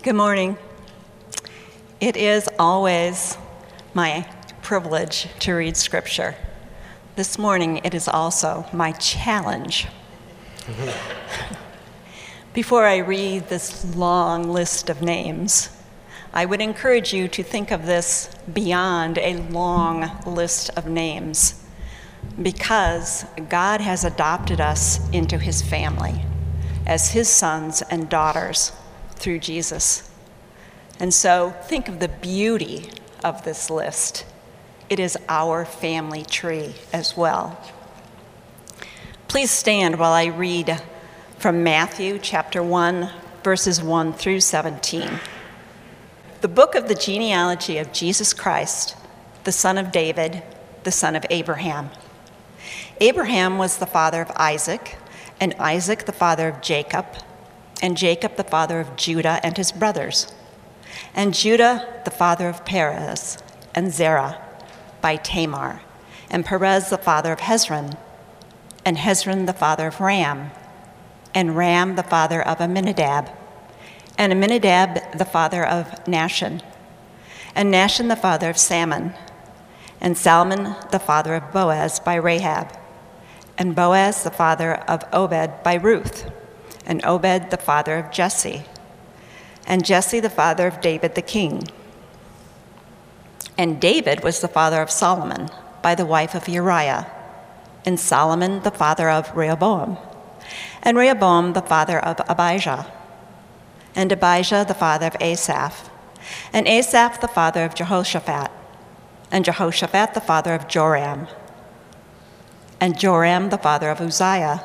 Good morning. It is always my privilege to read scripture. This morning, it is also my challenge. Before I read this long list of names, I would encourage you to think of this beyond a long list of names because God has adopted us into his family as his sons and daughters through Jesus. And so think of the beauty of this list. It is our family tree as well. Please stand while I read from Matthew chapter 1, verses 1 through 17. The book of the genealogy of Jesus Christ, the son of David, the son of Abraham. Abraham was the father of Isaac, and Isaac the father of Jacob and Jacob the father of Judah and his brothers, and Judah the father of Perez and Zerah by Tamar, and Perez the father of Hezron, and Hezron the father of Ram, and Ram the father of Amminadab, and Amminadab the father of Nahshon, and Nahshon the father of Salmon, and Salmon the father of Boaz by Rahab, and Boaz the father of Obed by Ruth and Obed the father of Jesse, and Jesse the father of David the king. And David was the father of Solomon by the wife of Uriah, and Solomon the father of Rehoboam, and Rehoboam the father of Abijah, and Abijah the father of Asaph, and Asaph the father of Jehoshaphat, and Jehoshaphat the father of Joram, and Joram the father of Uzziah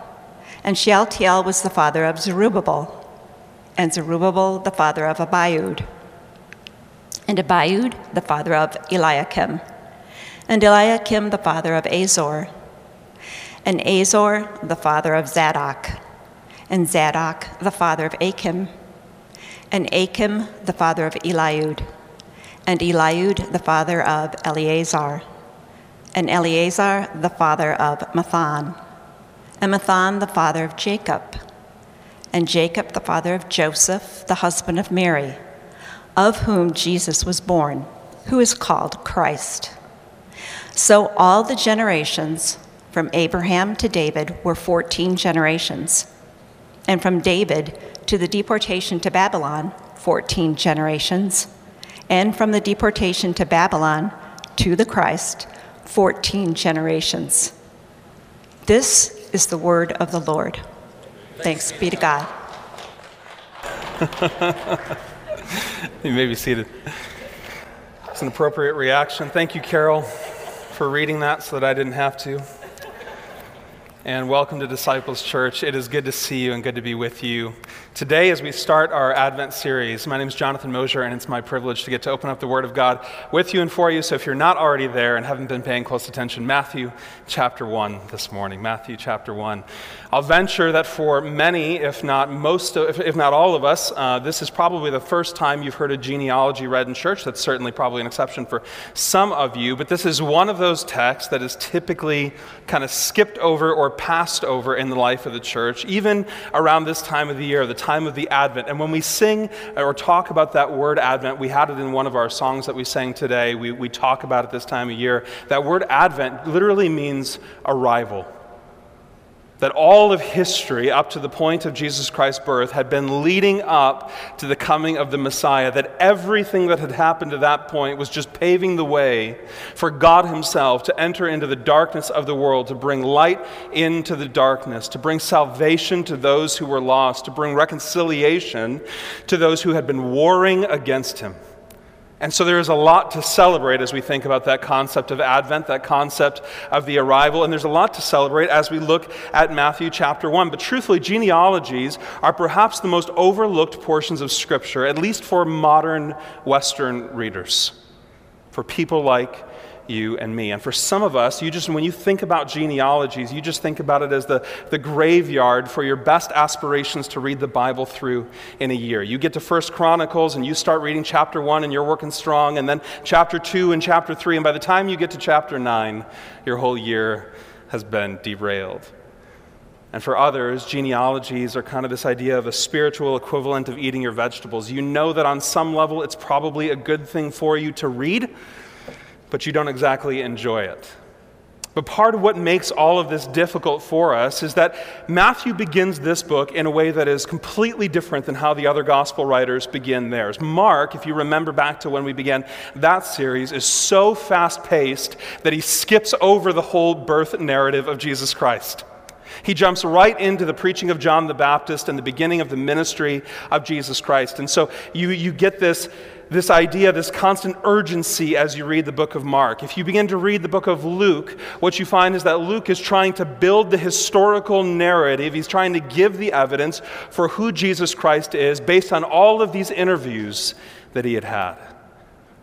and Shealtiel was the father of Zerubbabel, and Zerubbabel the father of Abiud, and Abiud the father of Eliakim, and Eliakim the father of Azor, and Azor the father of Zadok, and Zadok the father of Achim, and Achim the father of Eliud, and Eliud the father of Eleazar, and Eleazar the father of Matthan and Matthan the father of Jacob, and Jacob the father of Joseph, the husband of Mary, of whom Jesus was born, who is called Christ. So all the generations from Abraham to David were 14 generations, and from David to the deportation to Babylon, 14 generations, and from the deportation to Babylon to the Christ, 14 generations. This is the word of the Lord. Thanks be to God. you may be seated. It's an appropriate reaction. Thank you, Carol, for reading that so that I didn't have to. And welcome to Disciples Church. It is good to see you and good to be with you. Today, as we start our Advent series, my name is Jonathan Mosier, and it's my privilege to get to open up the Word of God with you and for you. So if you're not already there and haven't been paying close attention, Matthew chapter 1 this morning. Matthew chapter 1. I'll venture that for many, if not most, if, if not all of us, uh, this is probably the first time you've heard a genealogy read in church. That's certainly probably an exception for some of you, but this is one of those texts that is typically kind of skipped over or passed over in the life of the church, even around this time of the year, the time of the Advent. And when we sing or talk about that word Advent, we had it in one of our songs that we sang today. We, we talk about it this time of year. That word Advent literally means arrival that all of history up to the point of Jesus Christ's birth had been leading up to the coming of the Messiah, that everything that had happened to that point was just paving the way for God Himself to enter into the darkness of the world, to bring light into the darkness, to bring salvation to those who were lost, to bring reconciliation to those who had been warring against Him. And so there is a lot to celebrate as we think about that concept of Advent, that concept of the arrival. And there's a lot to celebrate as we look at Matthew chapter 1. But truthfully, genealogies are perhaps the most overlooked portions of Scripture, at least for modern Western readers, for people like you and me. And for some of us, you just, when you think about genealogies, you just think about it as the, the graveyard for your best aspirations to read the Bible through in a year. You get to First Chronicles and you start reading chapter one and you're working strong, and then chapter two and chapter three, and by the time you get to chapter nine, your whole year has been derailed. And for others, genealogies are kind of this idea of a spiritual equivalent of eating your vegetables. You know that on some level it's probably a good thing for you to read, but you don't exactly enjoy it. But part of what makes all of this difficult for us is that Matthew begins this book in a way that is completely different than how the other gospel writers begin theirs. Mark, if you remember back to when we began that series, is so fast paced that he skips over the whole birth narrative of Jesus Christ. He jumps right into the preaching of John the Baptist and the beginning of the ministry of Jesus Christ. And so you, you get this this idea, this constant urgency as you read the book of Mark. If you begin to read the book of Luke, what you find is that Luke is trying to build the historical narrative. He's trying to give the evidence for who Jesus Christ is based on all of these interviews that he had had.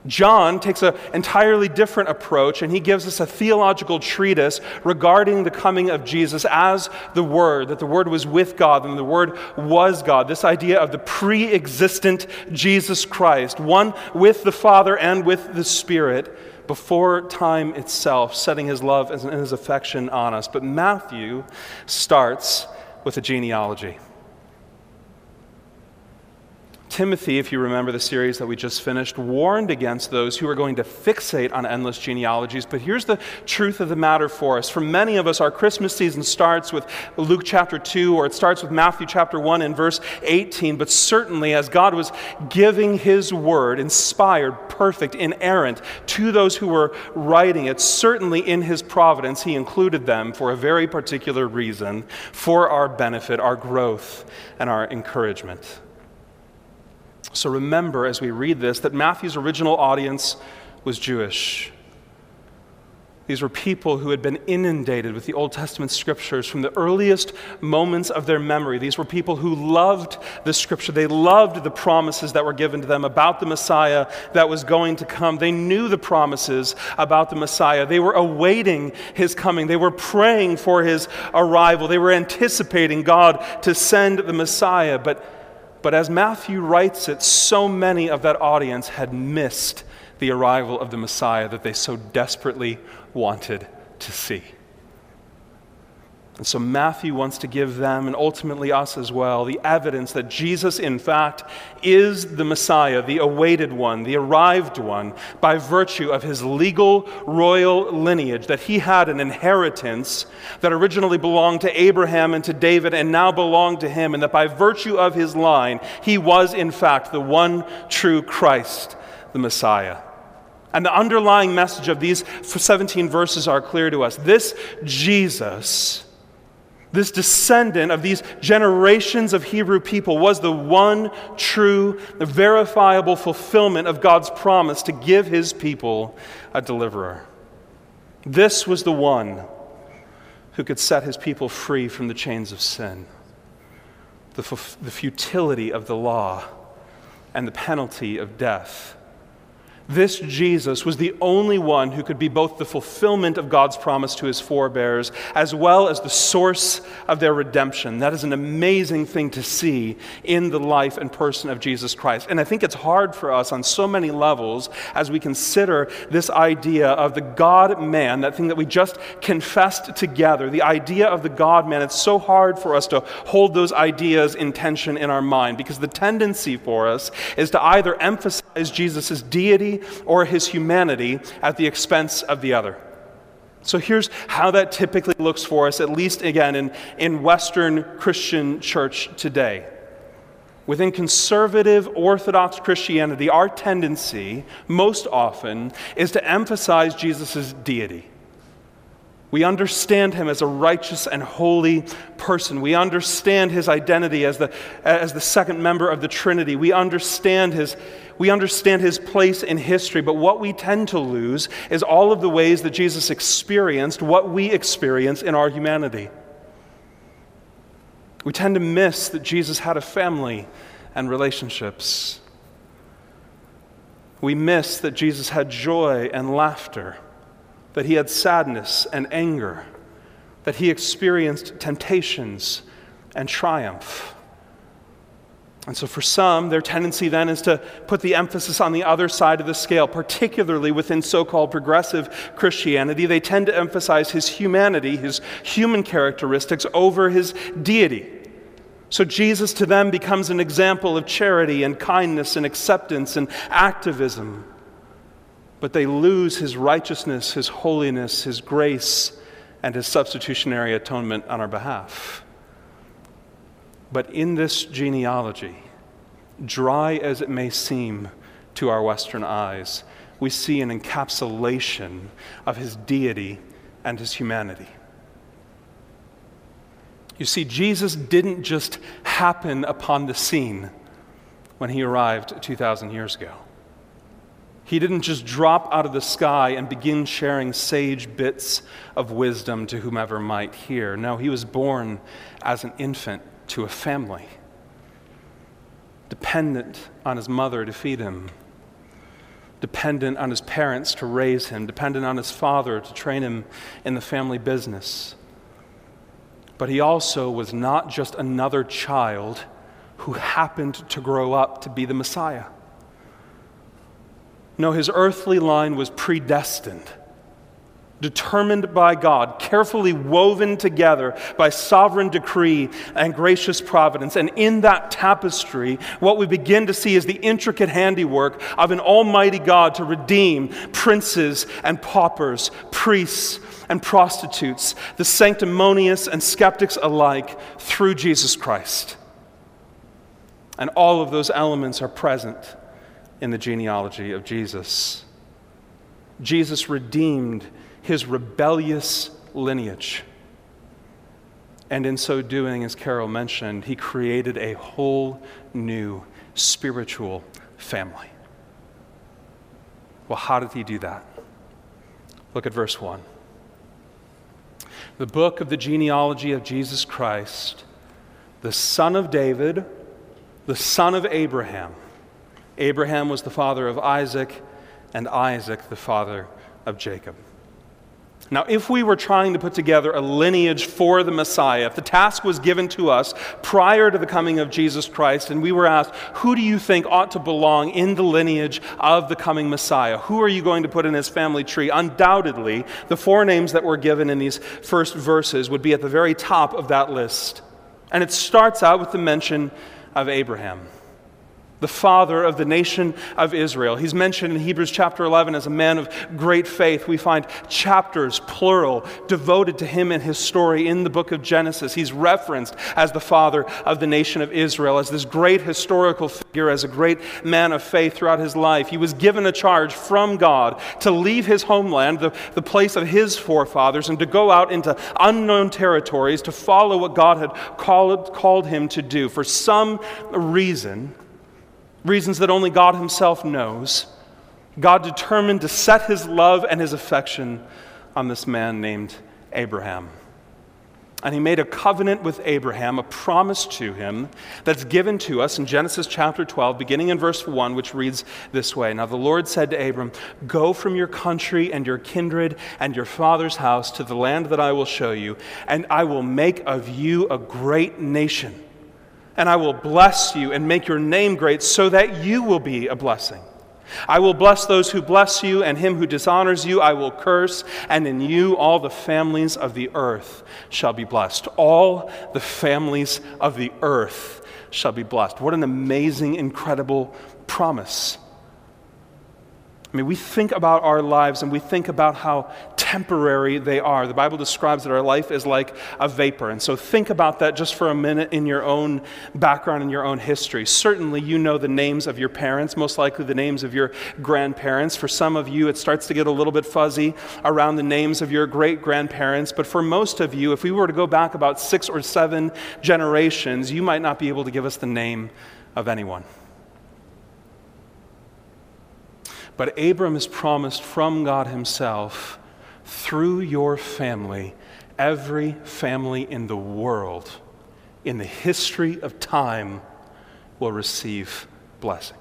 John takes an entirely different approach and he gives us a theological treatise regarding the coming of Jesus as the Word, that the Word was with God and the Word was God. This idea of the pre existent Jesus Christ, one with the Father and with the Spirit before time itself, setting his love and his affection on us. But Matthew starts with a genealogy. Timothy, if you remember the series that we just finished, warned against those who are going to fixate on endless genealogies. But here's the truth of the matter for us. For many of us, our Christmas season starts with Luke chapter 2, or it starts with Matthew chapter 1 and verse 18. But certainly, as God was giving his word, inspired, perfect, inerrant, to those who were writing it, certainly in his providence, he included them for a very particular reason for our benefit, our growth, and our encouragement. So remember as we read this that Matthew's original audience was Jewish. These were people who had been inundated with the Old Testament scriptures from the earliest moments of their memory. These were people who loved the scripture. They loved the promises that were given to them about the Messiah that was going to come. They knew the promises about the Messiah. They were awaiting his coming. They were praying for his arrival. They were anticipating God to send the Messiah. But but as Matthew writes it, so many of that audience had missed the arrival of the Messiah that they so desperately wanted to see. And so Matthew wants to give them, and ultimately us as well, the evidence that Jesus, in fact, is the Messiah, the awaited one, the arrived one, by virtue of his legal royal lineage, that he had an inheritance that originally belonged to Abraham and to David and now belonged to him, and that by virtue of his line, he was, in fact, the one true Christ, the Messiah. And the underlying message of these 17 verses are clear to us. This Jesus this descendant of these generations of Hebrew people was the one true, verifiable fulfillment of God's promise to give his people a deliverer. This was the one who could set his people free from the chains of sin, the, the futility of the law, and the penalty of death. This Jesus was the only one who could be both the fulfillment of God's promise to his forebears as well as the source of their redemption. That is an amazing thing to see in the life and person of Jesus Christ. And I think it's hard for us on so many levels as we consider this idea of the God man, that thing that we just confessed together, the idea of the God man. It's so hard for us to hold those ideas in tension in our mind because the tendency for us is to either emphasize Jesus' deity or his humanity at the expense of the other. So here's how that typically looks for us, at least again in, in Western Christian church today. Within conservative Orthodox Christianity, our tendency, most often, is to emphasize Jesus' deity. We understand him as a righteous and holy person. We understand his identity as the, as the second member of the Trinity. We understand, his, we understand his place in history. But what we tend to lose is all of the ways that Jesus experienced what we experience in our humanity. We tend to miss that Jesus had a family and relationships. We miss that Jesus had joy and laughter that he had sadness and anger, that he experienced temptations and triumph. And so, for some, their tendency then is to put the emphasis on the other side of the scale, particularly within so called progressive Christianity. They tend to emphasize his humanity, his human characteristics, over his deity. So, Jesus to them becomes an example of charity and kindness and acceptance and activism but they lose his righteousness, his holiness, his grace, and his substitutionary atonement on our behalf. But in this genealogy, dry as it may seem to our Western eyes, we see an encapsulation of his deity and his humanity. You see, Jesus didn't just happen upon the scene when he arrived 2,000 years ago. He didn't just drop out of the sky and begin sharing sage bits of wisdom to whomever might hear. No, he was born as an infant to a family, dependent on his mother to feed him, dependent on his parents to raise him, dependent on his father to train him in the family business. But he also was not just another child who happened to grow up to be the Messiah. No, his earthly line was predestined, determined by God, carefully woven together by sovereign decree and gracious providence. And in that tapestry, what we begin to see is the intricate handiwork of an almighty God to redeem princes and paupers, priests and prostitutes, the sanctimonious and skeptics alike, through Jesus Christ. And all of those elements are present in the genealogy of Jesus. Jesus redeemed his rebellious lineage. And in so doing, as Carol mentioned, he created a whole new spiritual family. Well, how did he do that? Look at verse 1. The book of the genealogy of Jesus Christ, the son of David, the son of Abraham Abraham was the father of Isaac, and Isaac the father of Jacob. Now, if we were trying to put together a lineage for the Messiah, if the task was given to us prior to the coming of Jesus Christ, and we were asked, who do you think ought to belong in the lineage of the coming Messiah? Who are you going to put in his family tree? Undoubtedly, the four names that were given in these first verses would be at the very top of that list. And it starts out with the mention of Abraham the father of the nation of Israel. He's mentioned in Hebrews chapter 11 as a man of great faith. We find chapters, plural, devoted to him and his story in the book of Genesis. He's referenced as the father of the nation of Israel, as this great historical figure, as a great man of faith throughout his life. He was given a charge from God to leave his homeland, the, the place of his forefathers, and to go out into unknown territories to follow what God had called, called him to do. For some reason, reasons that only God Himself knows, God determined to set His love and His affection on this man named Abraham. And he made a covenant with Abraham, a promise to him that's given to us in Genesis chapter 12, beginning in verse 1, which reads this way. Now the Lord said to Abram, Go from your country and your kindred and your father's house to the land that I will show you, and I will make of you a great nation and I will bless you and make your name great so that you will be a blessing. I will bless those who bless you, and him who dishonors you I will curse, and in you all the families of the earth shall be blessed. All the families of the earth shall be blessed. What an amazing, incredible promise. I mean, we think about our lives and we think about how temporary they are. The Bible describes that our life is like a vapor. And so think about that just for a minute in your own background and your own history. Certainly, you know the names of your parents, most likely the names of your grandparents. For some of you, it starts to get a little bit fuzzy around the names of your great grandparents. But for most of you, if we were to go back about six or seven generations, you might not be able to give us the name of anyone. But Abram is promised from God Himself through your family, every family in the world, in the history of time, will receive blessing.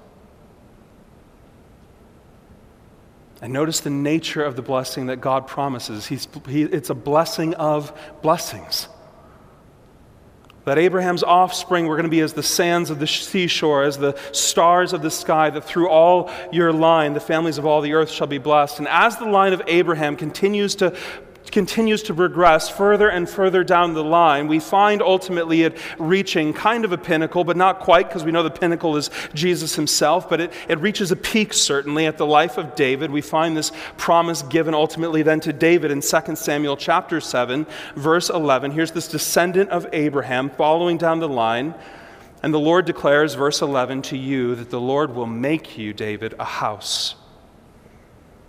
And notice the nature of the blessing that God promises. He's, he, it's a blessing of blessings that Abraham's offspring were going to be as the sands of the seashore, as the stars of the sky, that through all your line the families of all the earth shall be blessed. And as the line of Abraham continues to continues to progress further and further down the line, we find ultimately it reaching kind of a pinnacle, but not quite, because we know the pinnacle is Jesus himself, but it, it reaches a peak certainly at the life of David. We find this promise given ultimately then to David in 2 Samuel chapter 7, verse 11. Here's this descendant of Abraham following down the line. And the Lord declares, verse 11, to you that the Lord will make you, David, a house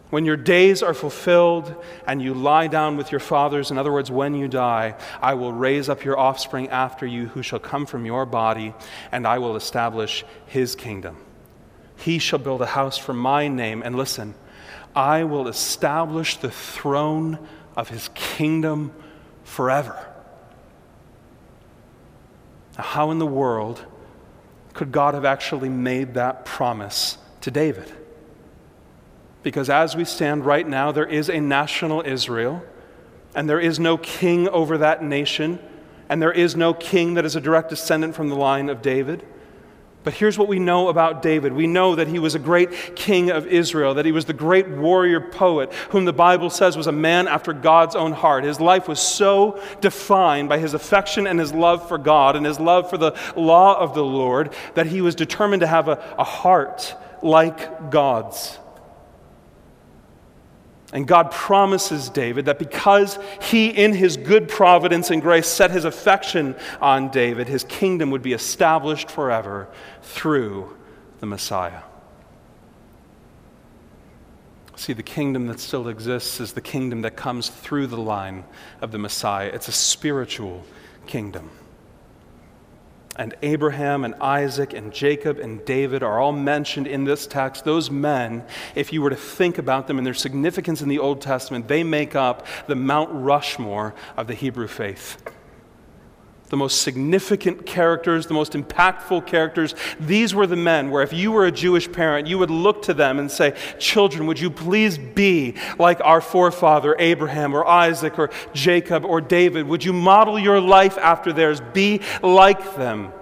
when your days are fulfilled and you lie down with your fathers, in other words, when you die, I will raise up your offspring after you who shall come from your body, and I will establish his kingdom. He shall build a house for my name, and listen, I will establish the throne of his kingdom forever. Now, how in the world could God have actually made that promise to David? Because as we stand right now, there is a national Israel, and there is no king over that nation, and there is no king that is a direct descendant from the line of David. But here's what we know about David. We know that he was a great king of Israel, that he was the great warrior poet, whom the Bible says was a man after God's own heart. His life was so defined by his affection and his love for God and his love for the law of the Lord that he was determined to have a, a heart like God's. And God promises David that because he, in his good providence and grace, set his affection on David, his kingdom would be established forever through the Messiah. See, the kingdom that still exists is the kingdom that comes through the line of the Messiah. It's a spiritual kingdom and Abraham and Isaac and Jacob and David are all mentioned in this text. Those men, if you were to think about them and their significance in the Old Testament, they make up the Mount Rushmore of the Hebrew faith the most significant characters, the most impactful characters. These were the men where if you were a Jewish parent, you would look to them and say, Children, would you please be like our forefather Abraham or Isaac or Jacob or David? Would you model your life after theirs? Be like them.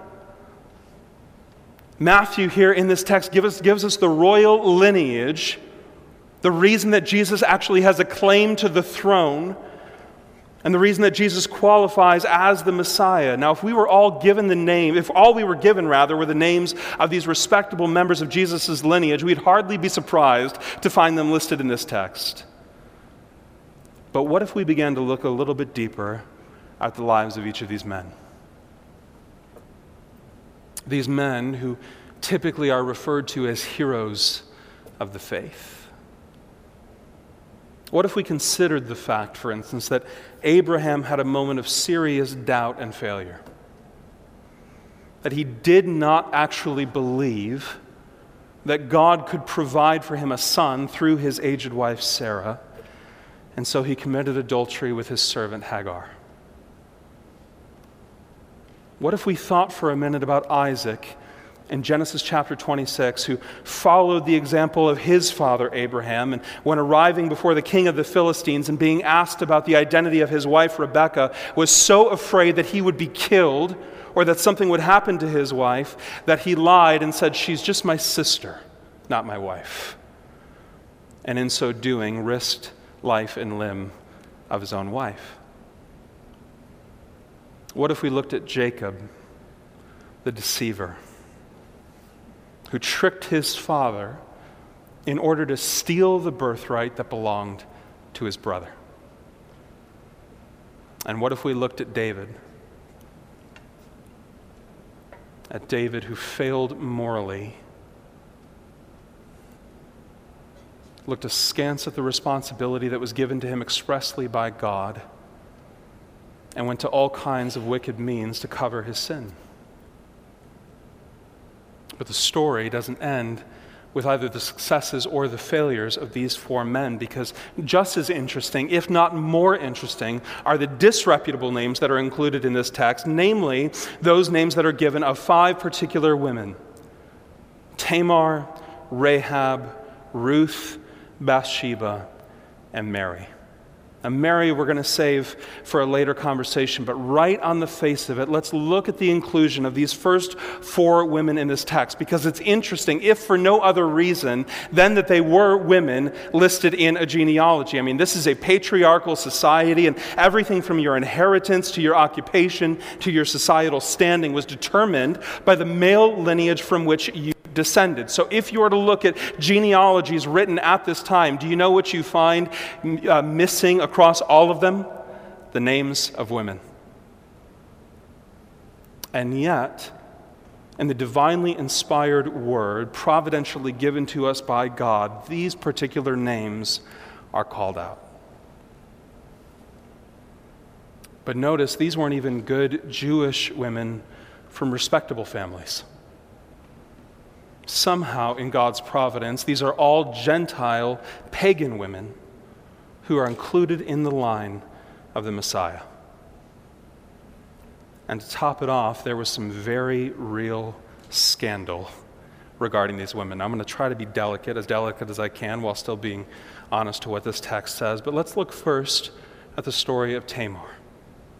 Matthew, here in this text, us, gives us the royal lineage, the reason that Jesus actually has a claim to the throne and the reason that Jesus qualifies as the Messiah. Now, if we were all given the name, if all we were given, rather, were the names of these respectable members of Jesus' lineage, we'd hardly be surprised to find them listed in this text. But what if we began to look a little bit deeper at the lives of each of these men? These men who typically are referred to as heroes of the faith. What if we considered the fact, for instance, that Abraham had a moment of serious doubt and failure? That he did not actually believe that God could provide for him a son through his aged wife Sarah, and so he committed adultery with his servant Hagar. What if we thought for a minute about Isaac in Genesis chapter 26 who followed the example of his father Abraham. And when arriving before the king of the Philistines and being asked about the identity of his wife Rebekah, was so afraid that he would be killed or that something would happen to his wife that he lied and said, She's just my sister, not my wife. And in so doing, risked life and limb of his own wife. What if we looked at Jacob, the deceiver? Who tricked his father in order to steal the birthright that belonged to his brother. And what if we looked at David? At David, who failed morally, looked askance at the responsibility that was given to him expressly by God, and went to all kinds of wicked means to cover his sin. But the story doesn't end with either the successes or the failures of these four men because just as interesting, if not more interesting, are the disreputable names that are included in this text, namely those names that are given of five particular women Tamar, Rahab, Ruth, Bathsheba, and Mary. And Mary, we're going to save for a later conversation, but right on the face of it, let's look at the inclusion of these first four women in this text because it's interesting, if for no other reason than that they were women listed in a genealogy. I mean, this is a patriarchal society, and everything from your inheritance to your occupation to your societal standing was determined by the male lineage from which you descended. So if you were to look at genealogies written at this time, do you know what you find uh, missing across all of them? The names of women. And yet, in the divinely inspired word, providentially given to us by God, these particular names are called out. But notice, these weren't even good Jewish women from respectable families somehow in God's providence, these are all Gentile pagan women who are included in the line of the Messiah. And to top it off, there was some very real scandal regarding these women. I'm going to try to be delicate, as delicate as I can, while still being honest to what this text says. But let's look first at the story of Tamar.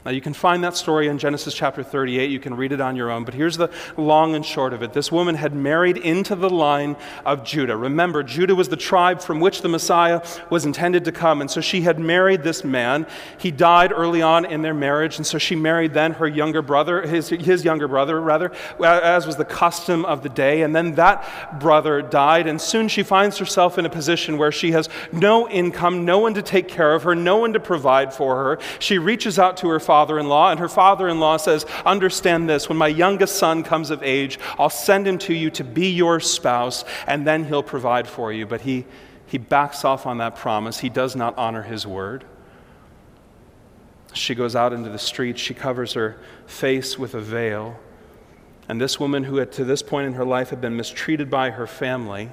Now, you can find that story in Genesis chapter 38. You can read it on your own. But here's the long and short of it. This woman had married into the line of Judah. Remember, Judah was the tribe from which the Messiah was intended to come. And so she had married this man. He died early on in their marriage. And so she married then her younger brother, his, his younger brother, rather, as was the custom of the day. And then that brother died. And soon she finds herself in a position where she has no income, no one to take care of her, no one to provide for her. She reaches out to her father in law, and her father in law says, Understand this, when my youngest son comes of age, I'll send him to you to be your spouse, and then he'll provide for you. But he, he backs off on that promise. He does not honor his word. She goes out into the street, she covers her face with a veil. And this woman, who had to this point in her life had been mistreated by her family,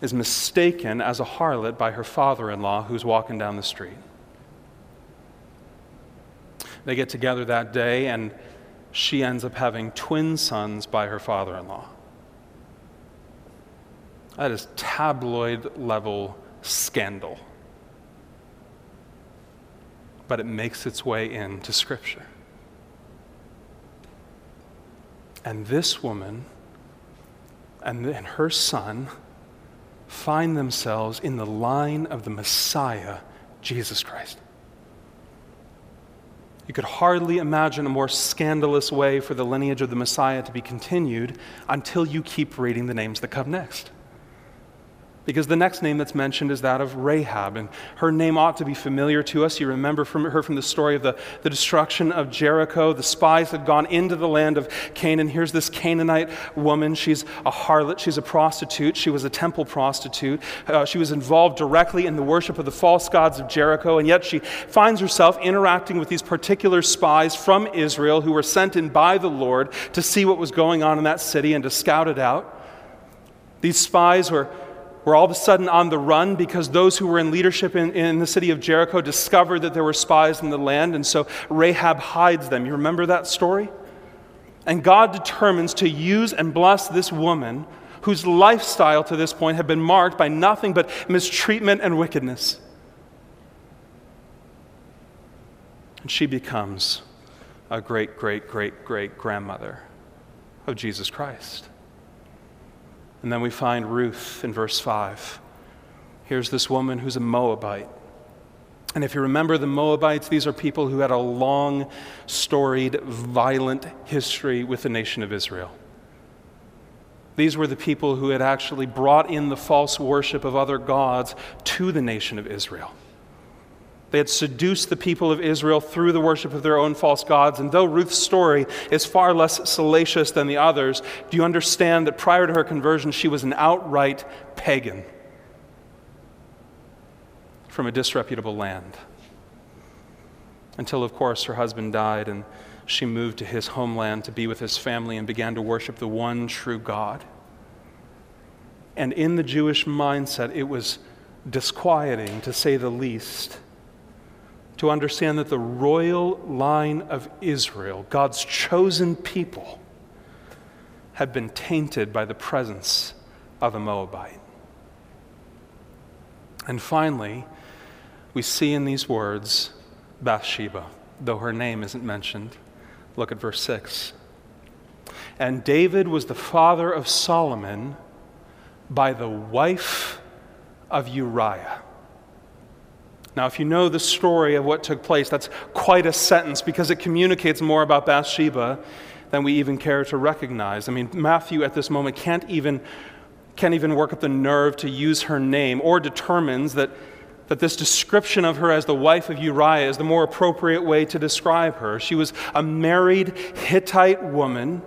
is mistaken as a harlot by her father in law who's walking down the street. They get together that day, and she ends up having twin sons by her father in law. That is tabloid level scandal. But it makes its way into Scripture. And this woman and, and her son find themselves in the line of the Messiah, Jesus Christ. You could hardly imagine a more scandalous way for the lineage of the Messiah to be continued until you keep reading the names that come next. Because the next name that's mentioned is that of Rahab, and her name ought to be familiar to us. You remember from her from the story of the, the destruction of Jericho. The spies had gone into the land of Canaan. Here's this Canaanite woman. She's a harlot, she's a prostitute, she was a temple prostitute. Uh, she was involved directly in the worship of the false gods of Jericho, and yet she finds herself interacting with these particular spies from Israel who were sent in by the Lord to see what was going on in that city and to scout it out. These spies were were all of a sudden on the run because those who were in leadership in, in the city of Jericho discovered that there were spies in the land, and so Rahab hides them. You remember that story? And God determines to use and bless this woman whose lifestyle to this point had been marked by nothing but mistreatment and wickedness. And she becomes a great, great, great, great grandmother of Jesus Christ. And then we find Ruth in verse 5. Here's this woman who's a Moabite. And if you remember the Moabites, these are people who had a long, storied, violent history with the nation of Israel. These were the people who had actually brought in the false worship of other gods to the nation of Israel. They had seduced the people of Israel through the worship of their own false gods. And though Ruth's story is far less salacious than the others, do you understand that prior to her conversion, she was an outright pagan from a disreputable land? Until, of course, her husband died and she moved to his homeland to be with his family and began to worship the one true God. And in the Jewish mindset, it was disquieting, to say the least to understand that the royal line of Israel, God's chosen people, had been tainted by the presence of a Moabite. And finally, we see in these words Bathsheba, though her name isn't mentioned. Look at verse 6. And David was the father of Solomon by the wife of Uriah. Now, if you know the story of what took place, that's quite a sentence because it communicates more about Bathsheba than we even care to recognize. I mean, Matthew at this moment can't even, can't even work up the nerve to use her name or determines that, that this description of her as the wife of Uriah is the more appropriate way to describe her. She was a married Hittite woman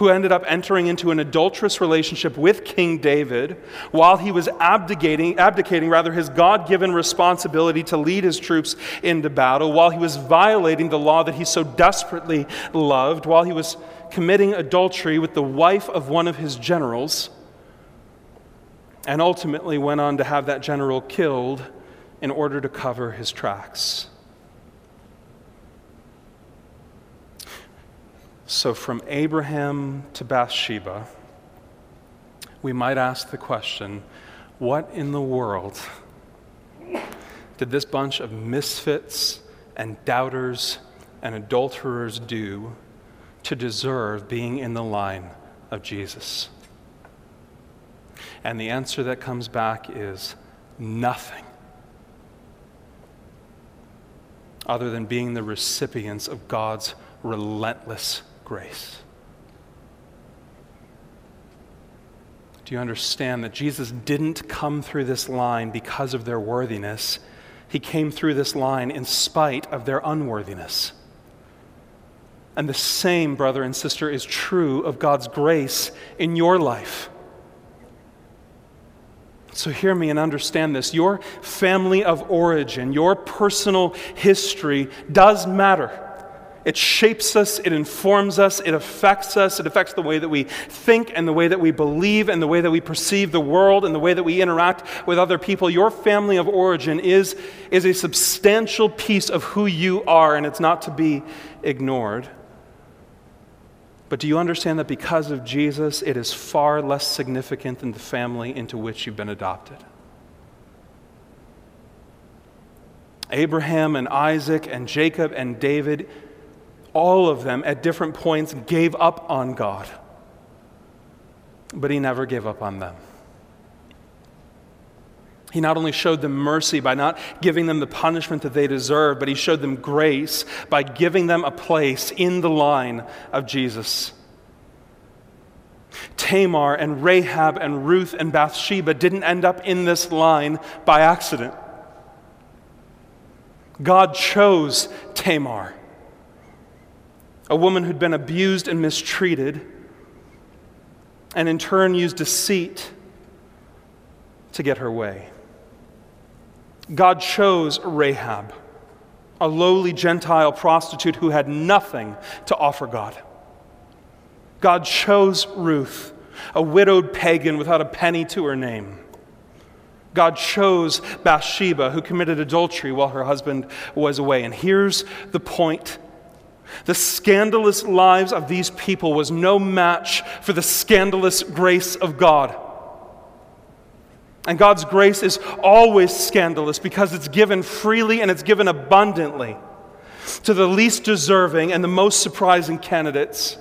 who ended up entering into an adulterous relationship with King David while he was abdicating, abdicating rather his God-given responsibility to lead his troops into battle, while he was violating the law that he so desperately loved, while he was committing adultery with the wife of one of his generals, and ultimately went on to have that general killed in order to cover his tracks. So, from Abraham to Bathsheba, we might ask the question what in the world did this bunch of misfits and doubters and adulterers do to deserve being in the line of Jesus? And the answer that comes back is nothing other than being the recipients of God's relentless grace. Do you understand that Jesus didn't come through this line because of their worthiness? He came through this line in spite of their unworthiness. And the same, brother and sister, is true of God's grace in your life. So, hear me and understand this. Your family of origin, your personal history does matter. It shapes us, it informs us, it affects us, it affects the way that we think and the way that we believe and the way that we perceive the world and the way that we interact with other people. Your family of origin is, is a substantial piece of who you are, and it's not to be ignored. But do you understand that because of Jesus, it is far less significant than the family into which you've been adopted? Abraham and Isaac and Jacob and David all of them at different points gave up on God, but He never gave up on them. He not only showed them mercy by not giving them the punishment that they deserved, but He showed them grace by giving them a place in the line of Jesus. Tamar and Rahab and Ruth and Bathsheba didn't end up in this line by accident. God chose Tamar a woman who'd been abused and mistreated, and in turn used deceit to get her way. God chose Rahab, a lowly Gentile prostitute who had nothing to offer God. God chose Ruth, a widowed pagan without a penny to her name. God chose Bathsheba, who committed adultery while her husband was away. And here's the point the scandalous lives of these people was no match for the scandalous grace of God. And God's grace is always scandalous because it's given freely and it's given abundantly to the least deserving and the most surprising candidates.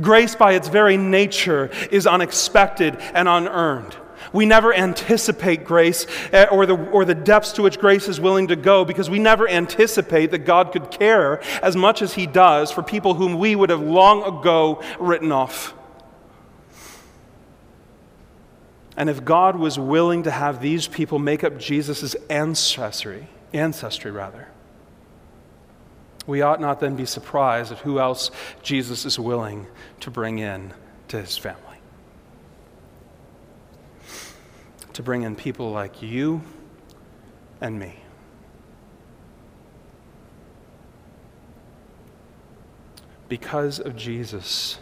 Grace, by its very nature, is unexpected and unearned. We never anticipate grace eh, or the, or the depths to which grace is willing to go because we never anticipate that God could care as much as He does for people whom we would have long ago written off. And if God was willing to have these people make up Jesus' ancestry, ancestry rather, we ought not then be surprised at who else Jesus is willing to bring in to his family. To bring in people like you and me. Because of Jesus,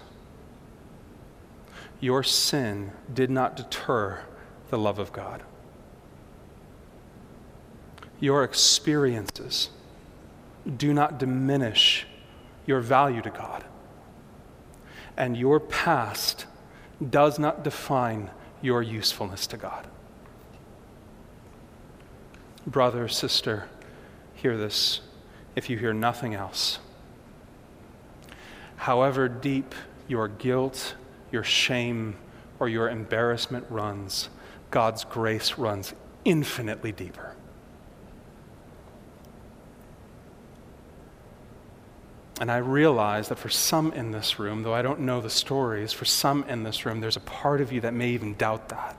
your sin did not deter the love of God. Your experiences do not diminish your value to God. And your past does not define your usefulness to God. Brother, sister, hear this if you hear nothing else. However deep your guilt, your shame, or your embarrassment runs, God's grace runs infinitely deeper. And I realize that for some in this room, though I don't know the stories, for some in this room, there's a part of you that may even doubt that.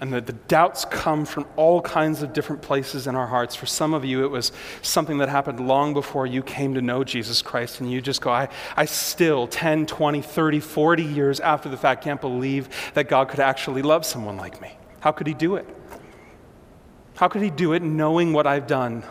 And the, the doubts come from all kinds of different places in our hearts. For some of you, it was something that happened long before you came to know Jesus Christ. And you just go, I, I still, 10, 20, 30, 40 years after the fact, can't believe that God could actually love someone like me. How could He do it? How could he do it knowing what I've done?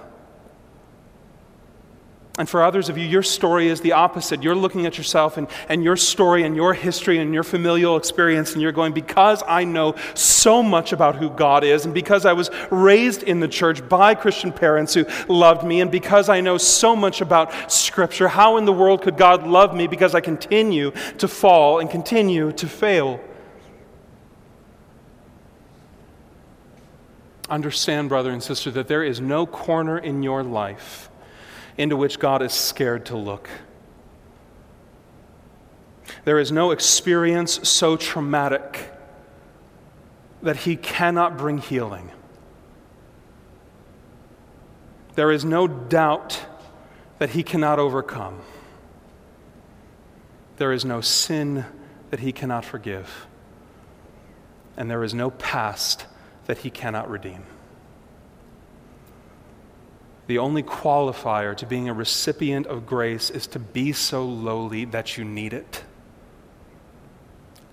And for others of you, your story is the opposite. You're looking at yourself and, and your story and your history and your familial experience, and you're going, because I know so much about who God is, and because I was raised in the church by Christian parents who loved me, and because I know so much about Scripture, how in the world could God love me because I continue to fall and continue to fail? Understand, brother and sister, that there is no corner in your life into which God is scared to look. There is no experience so traumatic that He cannot bring healing. There is no doubt that He cannot overcome. There is no sin that He cannot forgive. And there is no past that he cannot redeem. The only qualifier to being a recipient of grace is to be so lowly that you need it.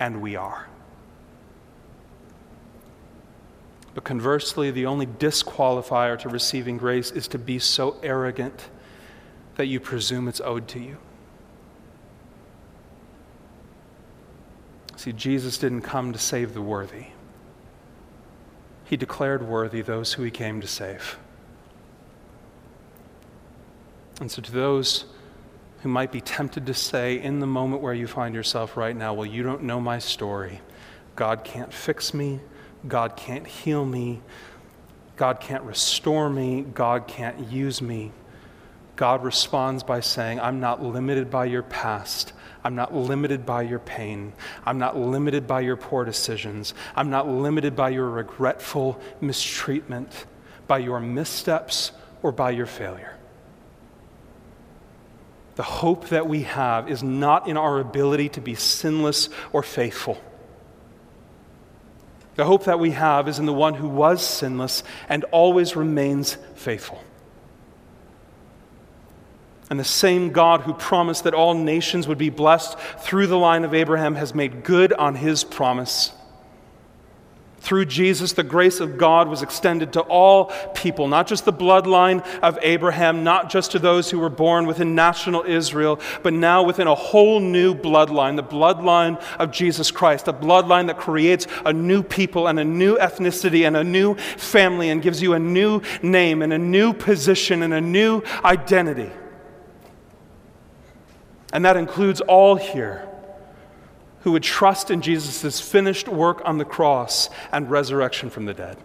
And we are. But conversely, the only disqualifier to receiving grace is to be so arrogant that you presume it's owed to you. See, Jesus didn't come to save the worthy he declared worthy those who he came to save. And so, to those who might be tempted to say, in the moment where you find yourself right now, well, you don't know my story. God can't fix me. God can't heal me. God can't restore me. God can't use me. God responds by saying, I'm not limited by your past. I'm not limited by your pain. I'm not limited by your poor decisions. I'm not limited by your regretful mistreatment, by your missteps, or by your failure. The hope that we have is not in our ability to be sinless or faithful. The hope that we have is in the one who was sinless and always remains faithful. And the same God who promised that all nations would be blessed through the line of Abraham has made good on his promise. Through Jesus, the grace of God was extended to all people, not just the bloodline of Abraham, not just to those who were born within national Israel, but now within a whole new bloodline, the bloodline of Jesus Christ, a bloodline that creates a new people and a new ethnicity and a new family and gives you a new name and a new position and a new identity. And that includes all here who would trust in Jesus' finished work on the cross and resurrection from the dead.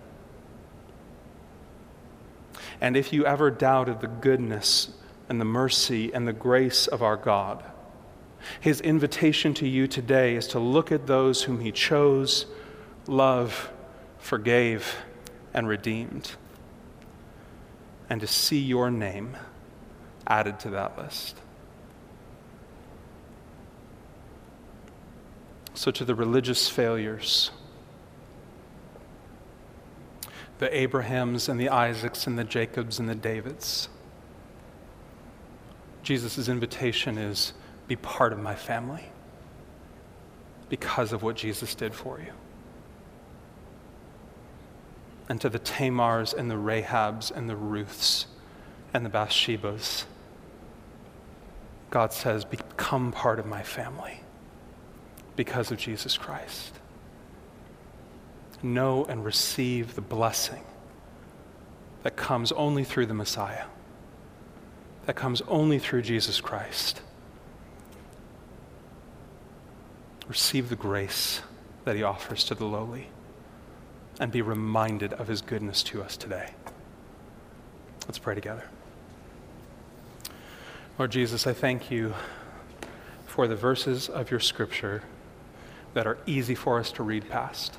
And if you ever doubted the goodness and the mercy and the grace of our God, his invitation to you today is to look at those whom he chose, loved, forgave, and redeemed, and to see your name added to that list. So, to the religious failures, the Abrahams and the Isaacs and the Jacobs and the Davids, Jesus' invitation is be part of my family because of what Jesus did for you. And to the Tamars and the Rahabs and the Ruths and the Bathshebas, God says, Become part of my family because of Jesus Christ. Know and receive the blessing that comes only through the Messiah, that comes only through Jesus Christ. Receive the grace that he offers to the lowly and be reminded of his goodness to us today. Let's pray together. Lord Jesus, I thank you for the verses of your scripture that are easy for us to read past.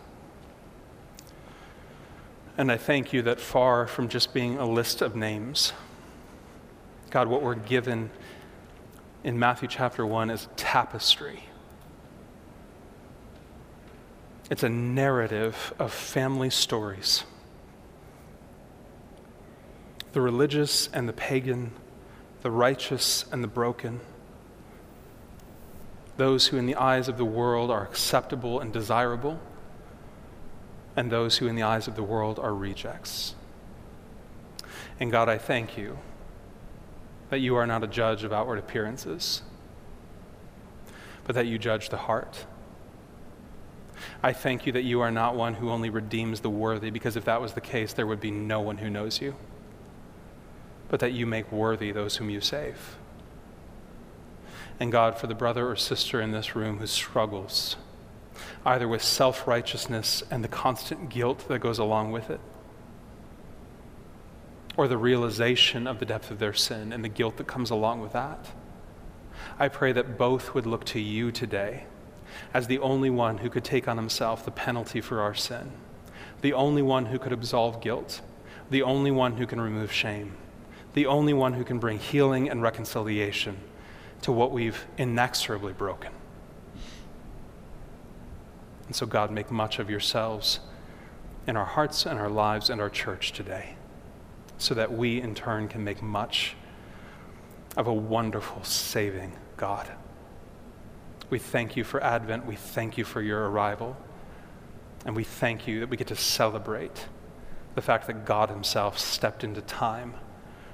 And I thank you that far from just being a list of names, God, what we're given in Matthew chapter 1 is tapestry. It's a narrative of family stories. The religious and the pagan the righteous and the broken, those who in the eyes of the world are acceptable and desirable, and those who in the eyes of the world are rejects. And God, I thank you that you are not a judge of outward appearances, but that you judge the heart. I thank you that you are not one who only redeems the worthy, because if that was the case, there would be no one who knows you but that you make worthy those whom you save. And God, for the brother or sister in this room who struggles, either with self righteousness and the constant guilt that goes along with it, or the realization of the depth of their sin and the guilt that comes along with that, I pray that both would look to you today as the only one who could take on himself the penalty for our sin, the only one who could absolve guilt, the only one who can remove shame the only one who can bring healing and reconciliation to what we've inexorably broken. And so, God, make much of yourselves in our hearts and our lives and our church today, so that we in turn can make much of a wonderful, saving God. We thank you for Advent. We thank you for your arrival. And we thank you that we get to celebrate the fact that God Himself stepped into time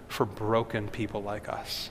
for broken people like us.